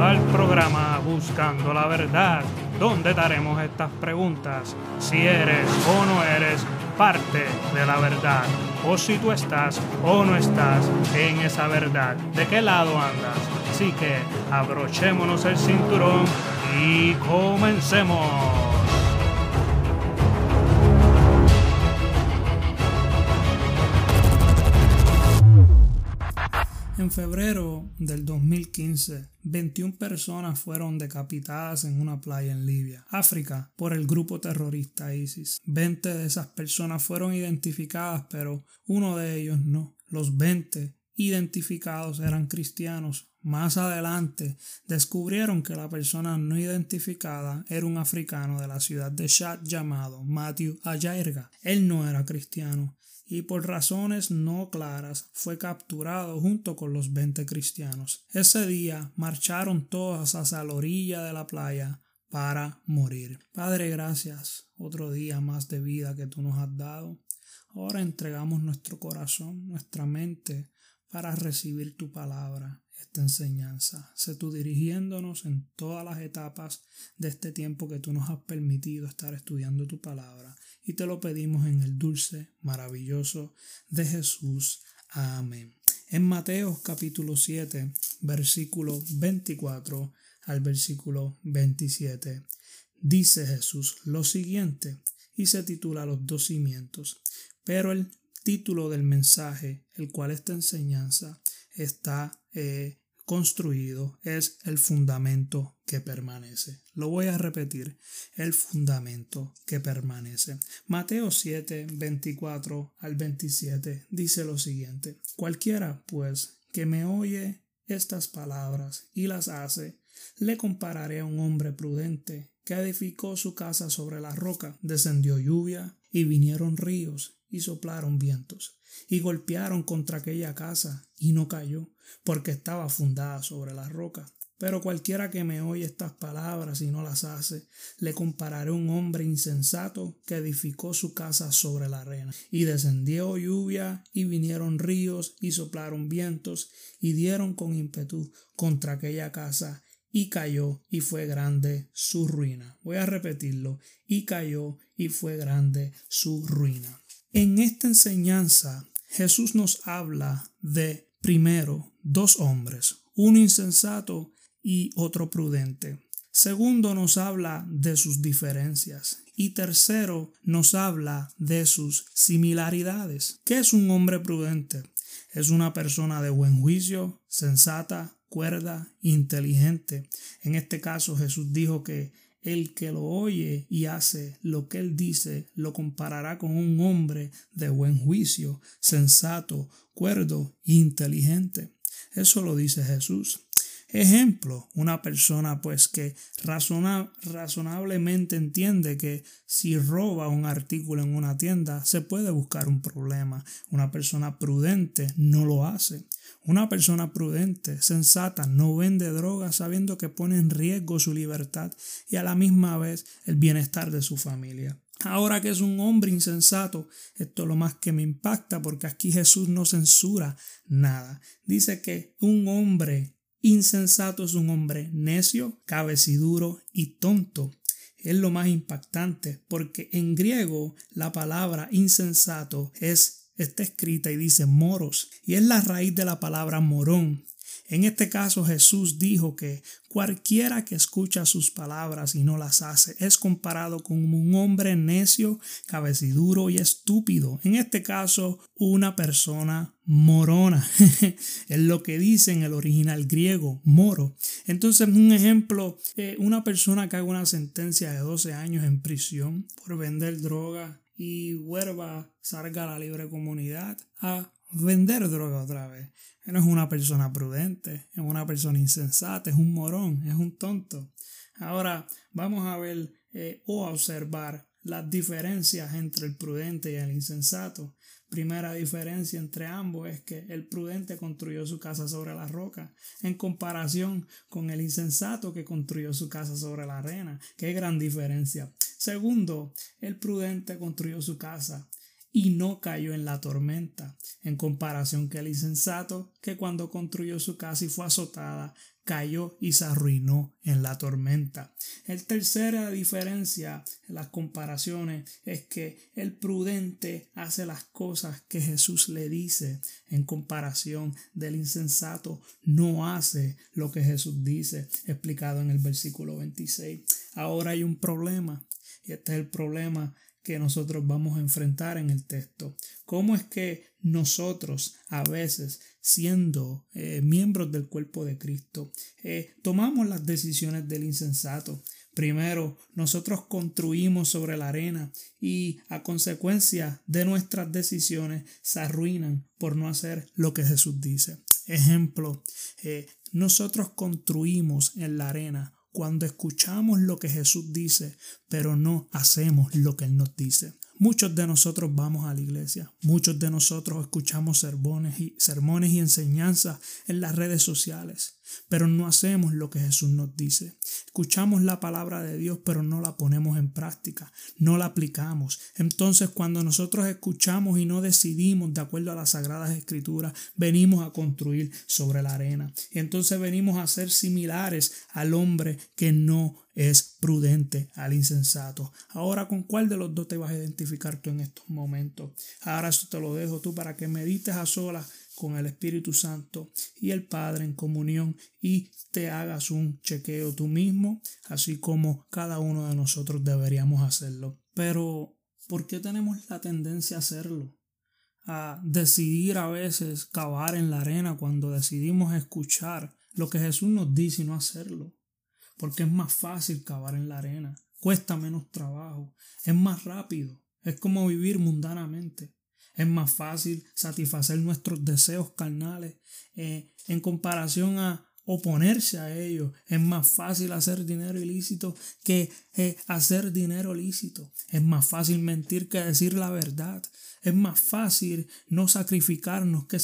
Al programa Buscando la Verdad, donde daremos estas preguntas. Si eres o no eres parte de la verdad, o si tú estás o no estás en esa verdad, ¿de qué lado andas? Así que abrochémonos el cinturón y comencemos. En febrero del 2015, 21 personas fueron decapitadas en una playa en Libia, África, por el grupo terrorista ISIS. 20 de esas personas fueron identificadas, pero uno de ellos no. Los 20 identificados eran cristianos. Más adelante descubrieron que la persona no identificada era un africano de la ciudad de Chad llamado Matthew Ayerga. Él no era cristiano y por razones no claras fue capturado junto con los veinte cristianos. Ese día marcharon todos hacia la orilla de la playa para morir. Padre, gracias. Otro día más de vida que tú nos has dado. Ahora entregamos nuestro corazón, nuestra mente, para recibir tu palabra, esta enseñanza. Sé tú dirigiéndonos en todas las etapas de este tiempo que tú nos has permitido estar estudiando tu palabra y te lo pedimos en el dulce, maravilloso de Jesús. Amén. En Mateo capítulo 7, versículo 24 al versículo 27, dice Jesús lo siguiente y se titula Los dos cimientos. Pero el título del mensaje, el cual esta enseñanza está eh, construido es el fundamento que permanece. Lo voy a repetir, el fundamento que permanece. Mateo 7, 24 al 27 dice lo siguiente, cualquiera pues que me oye estas palabras y las hace, le compararé a un hombre prudente que edificó su casa sobre la roca. Descendió lluvia y vinieron ríos y soplaron vientos y golpearon contra aquella casa y no cayó porque estaba fundada sobre la roca. Pero cualquiera que me oye estas palabras y no las hace, le compararé a un hombre insensato que edificó su casa sobre la arena. Y descendió lluvia, y vinieron ríos, y soplaron vientos, y dieron con ímpetu contra aquella casa, y cayó, y fue grande su ruina. Voy a repetirlo, y cayó, y fue grande su ruina. En esta enseñanza, Jesús nos habla de Primero, dos hombres, uno insensato y otro prudente. Segundo, nos habla de sus diferencias. Y tercero, nos habla de sus similaridades. ¿Qué es un hombre prudente? Es una persona de buen juicio, sensata, cuerda, inteligente. En este caso Jesús dijo que el que lo oye y hace lo que él dice lo comparará con un hombre de buen juicio, sensato, cuerdo e inteligente. Eso lo dice Jesús. Ejemplo, una persona pues que razonablemente entiende que si roba un artículo en una tienda se puede buscar un problema. Una persona prudente no lo hace. Una persona prudente, sensata, no vende drogas sabiendo que pone en riesgo su libertad y a la misma vez el bienestar de su familia. Ahora que es un hombre insensato, esto es lo más que me impacta porque aquí Jesús no censura nada. Dice que un hombre Insensato es un hombre necio, cabeciduro y tonto. Es lo más impactante porque en griego la palabra insensato es está escrita y dice moros y es la raíz de la palabra morón en este caso Jesús dijo que cualquiera que escucha sus palabras y no las hace es comparado con un hombre necio, cabeciduro y estúpido. En este caso, una persona morona. es lo que dice en el original griego, moro. Entonces, un ejemplo, eh, una persona que haga una sentencia de 12 años en prisión por vender droga y vuelva, salga a la libre comunidad a vender droga otra vez no es una persona prudente, es una persona insensata, es un morón, es un tonto. Ahora vamos a ver eh, o a observar las diferencias entre el prudente y el insensato. Primera diferencia entre ambos es que el prudente construyó su casa sobre la roca, en comparación con el insensato que construyó su casa sobre la arena. Qué gran diferencia. Segundo, el prudente construyó su casa y no cayó en la tormenta, en comparación que el insensato, que cuando construyó su casa y fue azotada, cayó y se arruinó en la tormenta. El tercera diferencia en las comparaciones es que el prudente hace las cosas que Jesús le dice en comparación del insensato no hace lo que Jesús dice explicado en el versículo 26. Ahora hay un problema y este es el problema que nosotros vamos a enfrentar en el texto. ¿Cómo es que nosotros a veces, siendo eh, miembros del cuerpo de Cristo, eh, tomamos las decisiones del insensato? Primero, nosotros construimos sobre la arena y a consecuencia de nuestras decisiones se arruinan por no hacer lo que Jesús dice. Ejemplo, eh, nosotros construimos en la arena cuando escuchamos lo que Jesús dice, pero no hacemos lo que Él nos dice. Muchos de nosotros vamos a la iglesia, muchos de nosotros escuchamos sermones y, sermones y enseñanzas en las redes sociales, pero no hacemos lo que Jesús nos dice. Escuchamos la palabra de Dios, pero no la ponemos en práctica, no la aplicamos. Entonces, cuando nosotros escuchamos y no decidimos de acuerdo a las sagradas escrituras, venimos a construir sobre la arena. Entonces venimos a ser similares al hombre que no es prudente, al insensato. Ahora, ¿con cuál de los dos te vas a identificar tú en estos momentos? Ahora eso te lo dejo tú para que medites a solas con el Espíritu Santo y el Padre en comunión y te hagas un chequeo tú mismo, así como cada uno de nosotros deberíamos hacerlo. Pero, ¿por qué tenemos la tendencia a hacerlo? A decidir a veces cavar en la arena cuando decidimos escuchar lo que Jesús nos dice y no hacerlo. Porque es más fácil cavar en la arena, cuesta menos trabajo, es más rápido, es como vivir mundanamente. Es más fácil satisfacer nuestros deseos carnales eh, en comparación a oponerse a ellos. Es más fácil hacer dinero ilícito que eh, hacer dinero lícito. Es más fácil mentir que decir la verdad. Es más fácil no sacrificarnos que,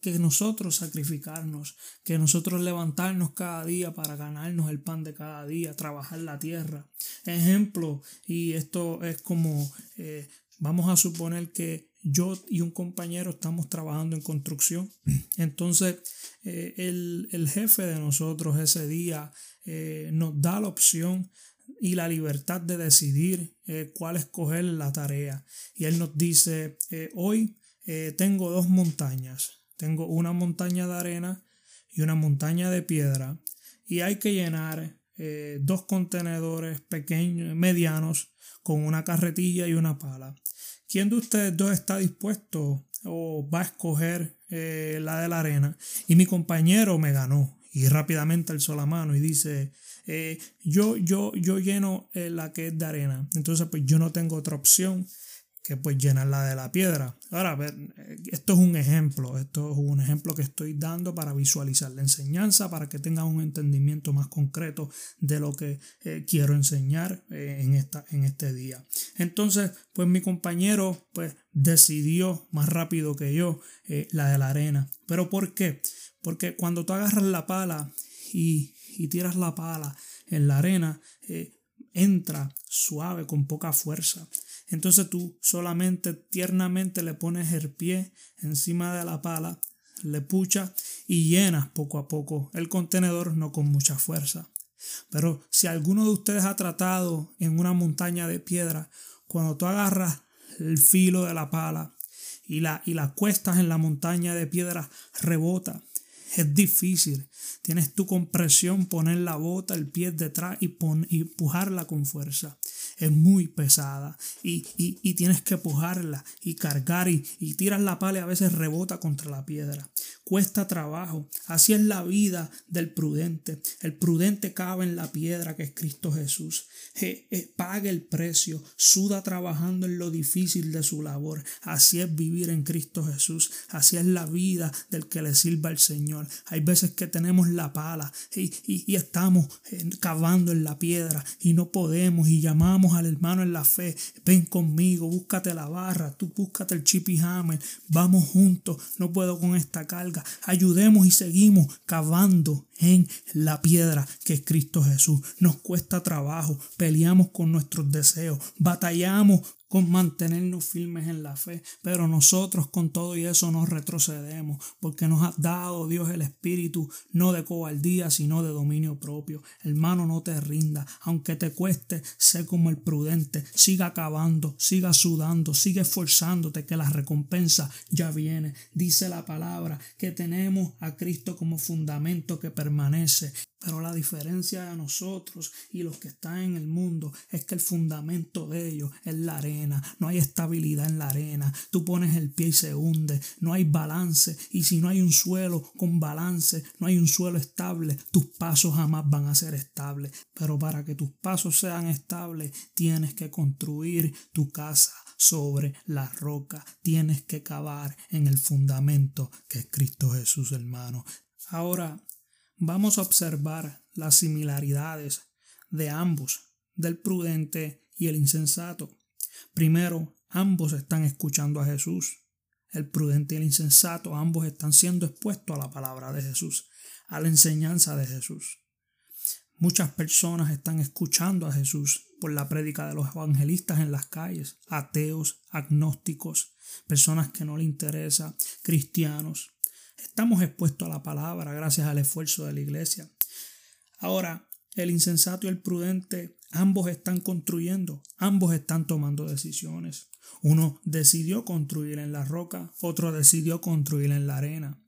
que nosotros sacrificarnos, que nosotros levantarnos cada día para ganarnos el pan de cada día, trabajar la tierra. Ejemplo, y esto es como, eh, vamos a suponer que yo y un compañero estamos trabajando en construcción. Entonces, eh, el, jefe de nosotros ese día eh, nos da la opción y la libertad de decidir eh, cuál escoger la tarea. Y él nos dice, hoy tengo dos montañas. Tengo una montaña de arena y una montaña de piedra. Y hay que llenar dos contenedores pequeños, medianos, con una carretilla y una pala. ¿Quién de ustedes dos está dispuesto o va a escoger eh, la de la arena? Y mi compañero me ganó y rápidamente alzó la mano y dice, eh, yo, yo, yo lleno eh, la que es de arena. Entonces, pues yo no tengo otra opción que pues llenarla de la piedra. Ahora, esto es un ejemplo, esto es un ejemplo que estoy dando para visualizar la enseñanza, para que tengan un entendimiento más concreto de lo que eh, quiero enseñar eh, en, esta, en este día. Entonces, pues mi compañero pues decidió más rápido que yo eh, la de la arena. ¿Pero por qué? Porque cuando tú agarras la pala y, y tiras la pala en la arena, entra suave, con poca fuerza. Entonces tú solamente tiernamente le pones el pie encima de la pala, le puchas y llenas poco a poco el contenedor, no con mucha fuerza. Pero si alguno de ustedes ha tratado en una montaña de piedra, cuando tú agarras el filo de la pala y la, y la cuestas en la montaña de piedra, rebota. Es difícil. Tienes tu compresión, poner la bota, el pie detrás y, y empujarla con fuerza es muy pesada y, y, tienes que pujarla y cargar y, y tiras la pala y a veces rebota contra la piedra. Cuesta trabajo. Así es la vida del prudente. El prudente cabe en la piedra que es Cristo Jesús. paga el precio, suda trabajando en lo difícil de su labor. Así es vivir en Cristo Jesús. Así es la vida del que le sirva al Señor. Hay veces que tenemos la pala y, y estamos eh, cavando en la piedra y no podemos y llamamos al hermano en la fe, ven conmigo, búscate la barra, tú búscate el chip y hammer, vamos juntos, no puedo con esta carga, ayudemos y seguimos cavando en la piedra que es Cristo Jesús. Nos cuesta trabajo, peleamos con nuestros deseos, batallamos con mantenernos firmes en la fe, pero nosotros con todo y eso no retrocedemos, porque nos ha dado Dios el Espíritu, no de cobardía, sino de dominio propio. Hermano, no te rinda, aunque te cueste, sé como el prudente, siga acabando, siga sudando, sigue esforzándote, que la recompensa ya viene. Dice la palabra que tenemos a Cristo como fundamento que permanece pero la diferencia de nosotros y los que están en el mundo es que el fundamento de ellos es la arena. No hay estabilidad en la arena. Tú pones el pie y se hunde. No hay balance. Y si no hay un suelo con balance, no hay un suelo estable, tus pasos jamás van a ser estables. Pero para que tus pasos sean estables, tienes que construir tu casa sobre la roca. Tienes que cavar en el fundamento que es Cristo Jesús, hermano. Ahora, vamos a observar las similaridades de ambos, del prudente y el insensato. Primero, ambos están escuchando a Jesús. El prudente y el insensato, ambos están siendo expuestos a la palabra de Jesús, a la enseñanza de Jesús. Muchas personas están escuchando a Jesús por la prédica de los evangelistas en las calles, ateos, agnósticos, personas que no le interesa, cristianos. Estamos expuestos a la palabra gracias al esfuerzo de la iglesia. Ahora, el insensato y el prudente, ambos están construyendo, ambos están tomando decisiones. Uno decidió construir en la roca, otro decidió construir en la arena.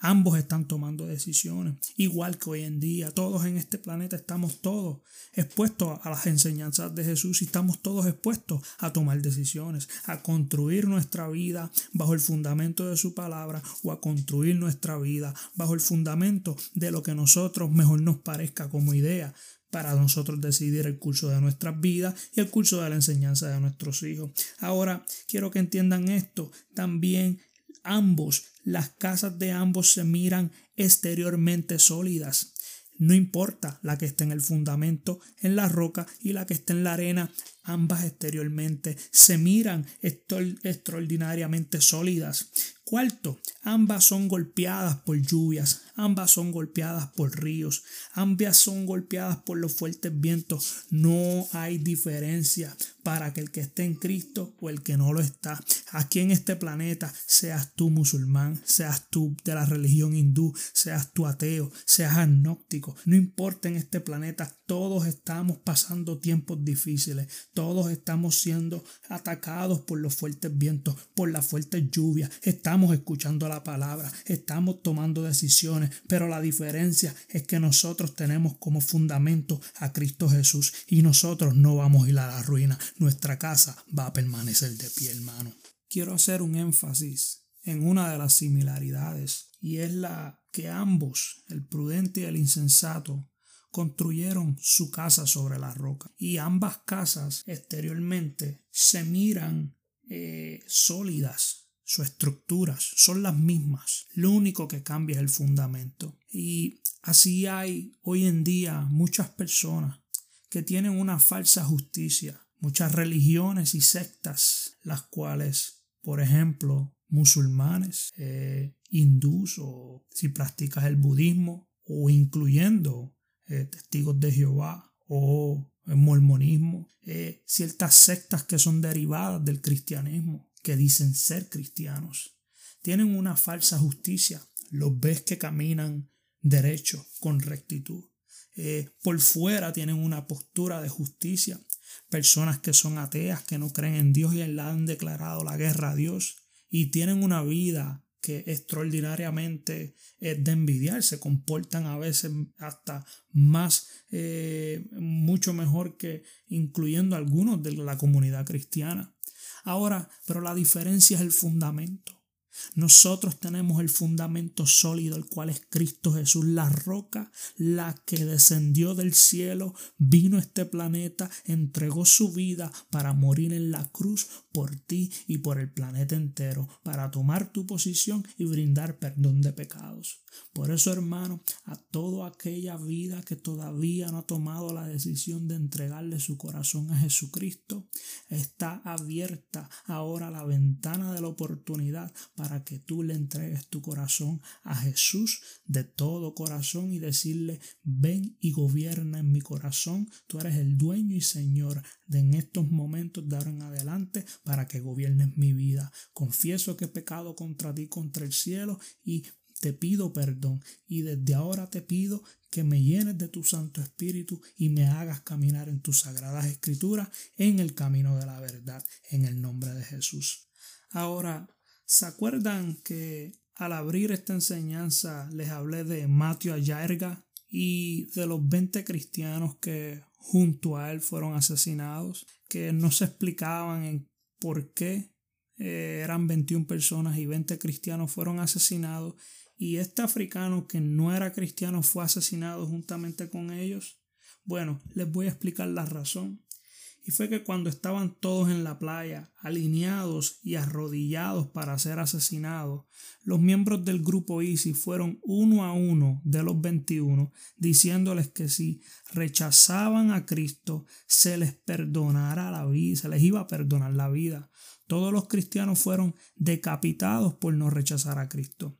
Ambos están tomando decisiones, igual que hoy en día. Todos en este planeta estamos todos expuestos a las enseñanzas de Jesús y estamos todos expuestos a tomar decisiones, a construir nuestra vida bajo el fundamento de su palabra o a construir nuestra vida bajo el fundamento de lo que nosotros mejor nos parezca como idea para nosotros decidir el curso de nuestras vidas y el curso de la enseñanza de nuestros hijos. Ahora, quiero que entiendan esto, también ambos, las casas de ambos se miran exteriormente sólidas. No importa la que esté en el fundamento, en la roca y la que esté en la arena, ambas exteriormente se miran extraordinariamente sólidas. Cuarto, ambas son golpeadas por lluvias, ambas son golpeadas por ríos, ambas son golpeadas por los fuertes vientos. No hay diferencia para que el que esté en Cristo o el que no lo está. Aquí en este planeta, seas tú musulmán, seas tú de la religión hindú, seas tú ateo, seas agnóstico, no importa en este planeta, todos estamos pasando tiempos difíciles, todos estamos siendo atacados por los fuertes vientos, por las fuertes lluvias, estamos escuchando la palabra, estamos tomando decisiones, pero la diferencia es que nosotros tenemos como fundamento a Cristo Jesús y nosotros no vamos a ir a la ruina, nuestra casa va a permanecer de pie, hermano. Quiero hacer un énfasis en una de las similaridades y es la que ambos, el prudente y el insensato, construyeron su casa sobre la roca. Y ambas casas exteriormente se miran eh, sólidas, sus estructuras son las mismas. Lo único que cambia es el fundamento. Y así hay hoy en día muchas personas que tienen una falsa justicia, muchas religiones y sectas, las cuales, por ejemplo, musulmanes, eh, hindús o si practicas el budismo o incluyendo eh, testigos de Jehová o el mormonismo, eh, ciertas sectas que son derivadas del cristianismo, que dicen ser cristianos, tienen una falsa justicia. Los ves que caminan derecho, con rectitud. Eh, por fuera tienen una postura de justicia. Personas que son ateas, que no creen en Dios y le han declarado la guerra a Dios y tienen una vida que extraordinariamente es de envidiar, se comportan a veces hasta más, eh, mucho mejor que incluyendo algunos de la comunidad cristiana. Ahora, pero la diferencia es el fundamento. Nosotros tenemos el fundamento sólido, el cual es Cristo Jesús, la roca, la que descendió del cielo, vino a este planeta, entregó su vida para morir en la cruz por ti y por el planeta entero, para tomar tu posición y brindar perdón de pecados. Por eso, hermano, a toda aquella vida que todavía no ha tomado la decisión de entregarle su corazón a Jesucristo, está abierta ahora la ventana oportunidad para que tú le entregues tu corazón a Jesús de todo corazón y decirle, ven y gobierna en mi corazón, tú eres el dueño y señor de en estos momentos de en adelante para que gobiernes mi vida. Confieso que he pecado contra ti, contra el cielo y te pido perdón y desde ahora te pido que me llenes de tu Santo Espíritu y me hagas caminar en tus sagradas escrituras en el camino de la verdad, en el nombre de Jesús. Ahora, ¿se acuerdan que al abrir esta enseñanza les hablé de Mateo Ayarga y de los 20 cristianos que junto a él fueron asesinados, que no se explicaban por qué eh, eran 21 personas y 20 cristianos fueron asesinados y este africano que no era cristiano fue asesinado juntamente con ellos? Bueno, les voy a explicar la razón. Y fue que cuando estaban todos en la playa, alineados y arrodillados para ser asesinados, los miembros del grupo ISIS fueron uno a uno de los 21 diciéndoles que si rechazaban a Cristo, se les perdonara la vida, se les iba a perdonar la vida. Todos los cristianos fueron decapitados por no rechazar a Cristo.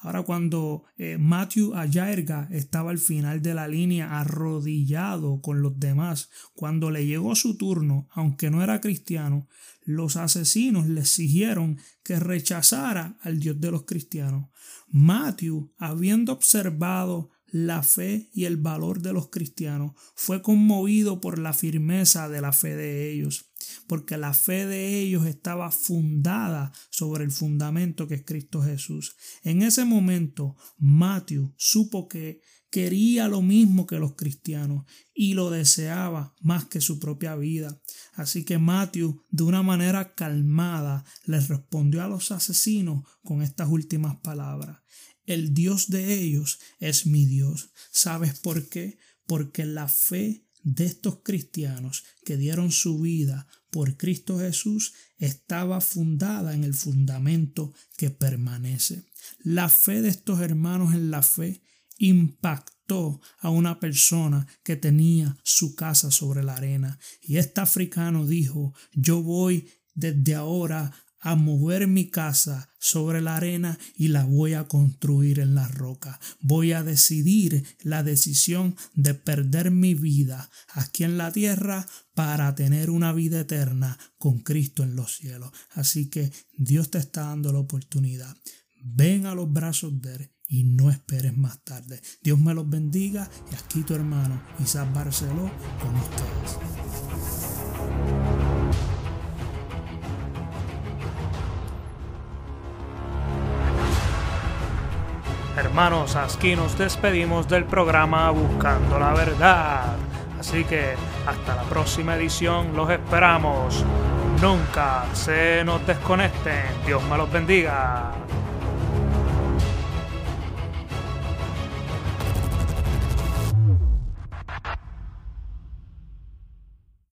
Ahora cuando eh, Matthew Ayerga estaba al final de la línea arrodillado con los demás, cuando le llegó su turno, aunque no era cristiano, los asesinos le exigieron que rechazara al Dios de los cristianos. Matthew, habiendo observado la fe y el valor de los cristianos, fue conmovido por la firmeza de la fe de ellos porque la fe de ellos estaba fundada sobre el fundamento que es Cristo Jesús. En ese momento, Matthew supo que quería lo mismo que los cristianos y lo deseaba más que su propia vida. Así que Matthew, de una manera calmada, les respondió a los asesinos con estas últimas palabras. El Dios de ellos es mi Dios. ¿Sabes por qué? Porque la fe de estos cristianos que dieron su vida por Cristo Jesús estaba fundada en el fundamento que permanece. La fe de estos hermanos en la fe impactó a una persona que tenía su casa sobre la arena. Y este africano dijo, yo voy desde ahora a mover mi casa sobre la arena y la voy a construir en la roca. Voy a decidir la decisión de perder mi vida aquí en la tierra para tener una vida eterna con Cristo en los cielos. Así que Dios te está dando la oportunidad. Ven a los brazos de Él y no esperes más tarde. Dios me los bendiga y aquí tu hermano Isaac Barceló con ustedes. Hermanos, aquí nos despedimos del programa Buscando la Verdad. Así que hasta la próxima edición los esperamos. Nunca se nos desconecten. Dios me los bendiga.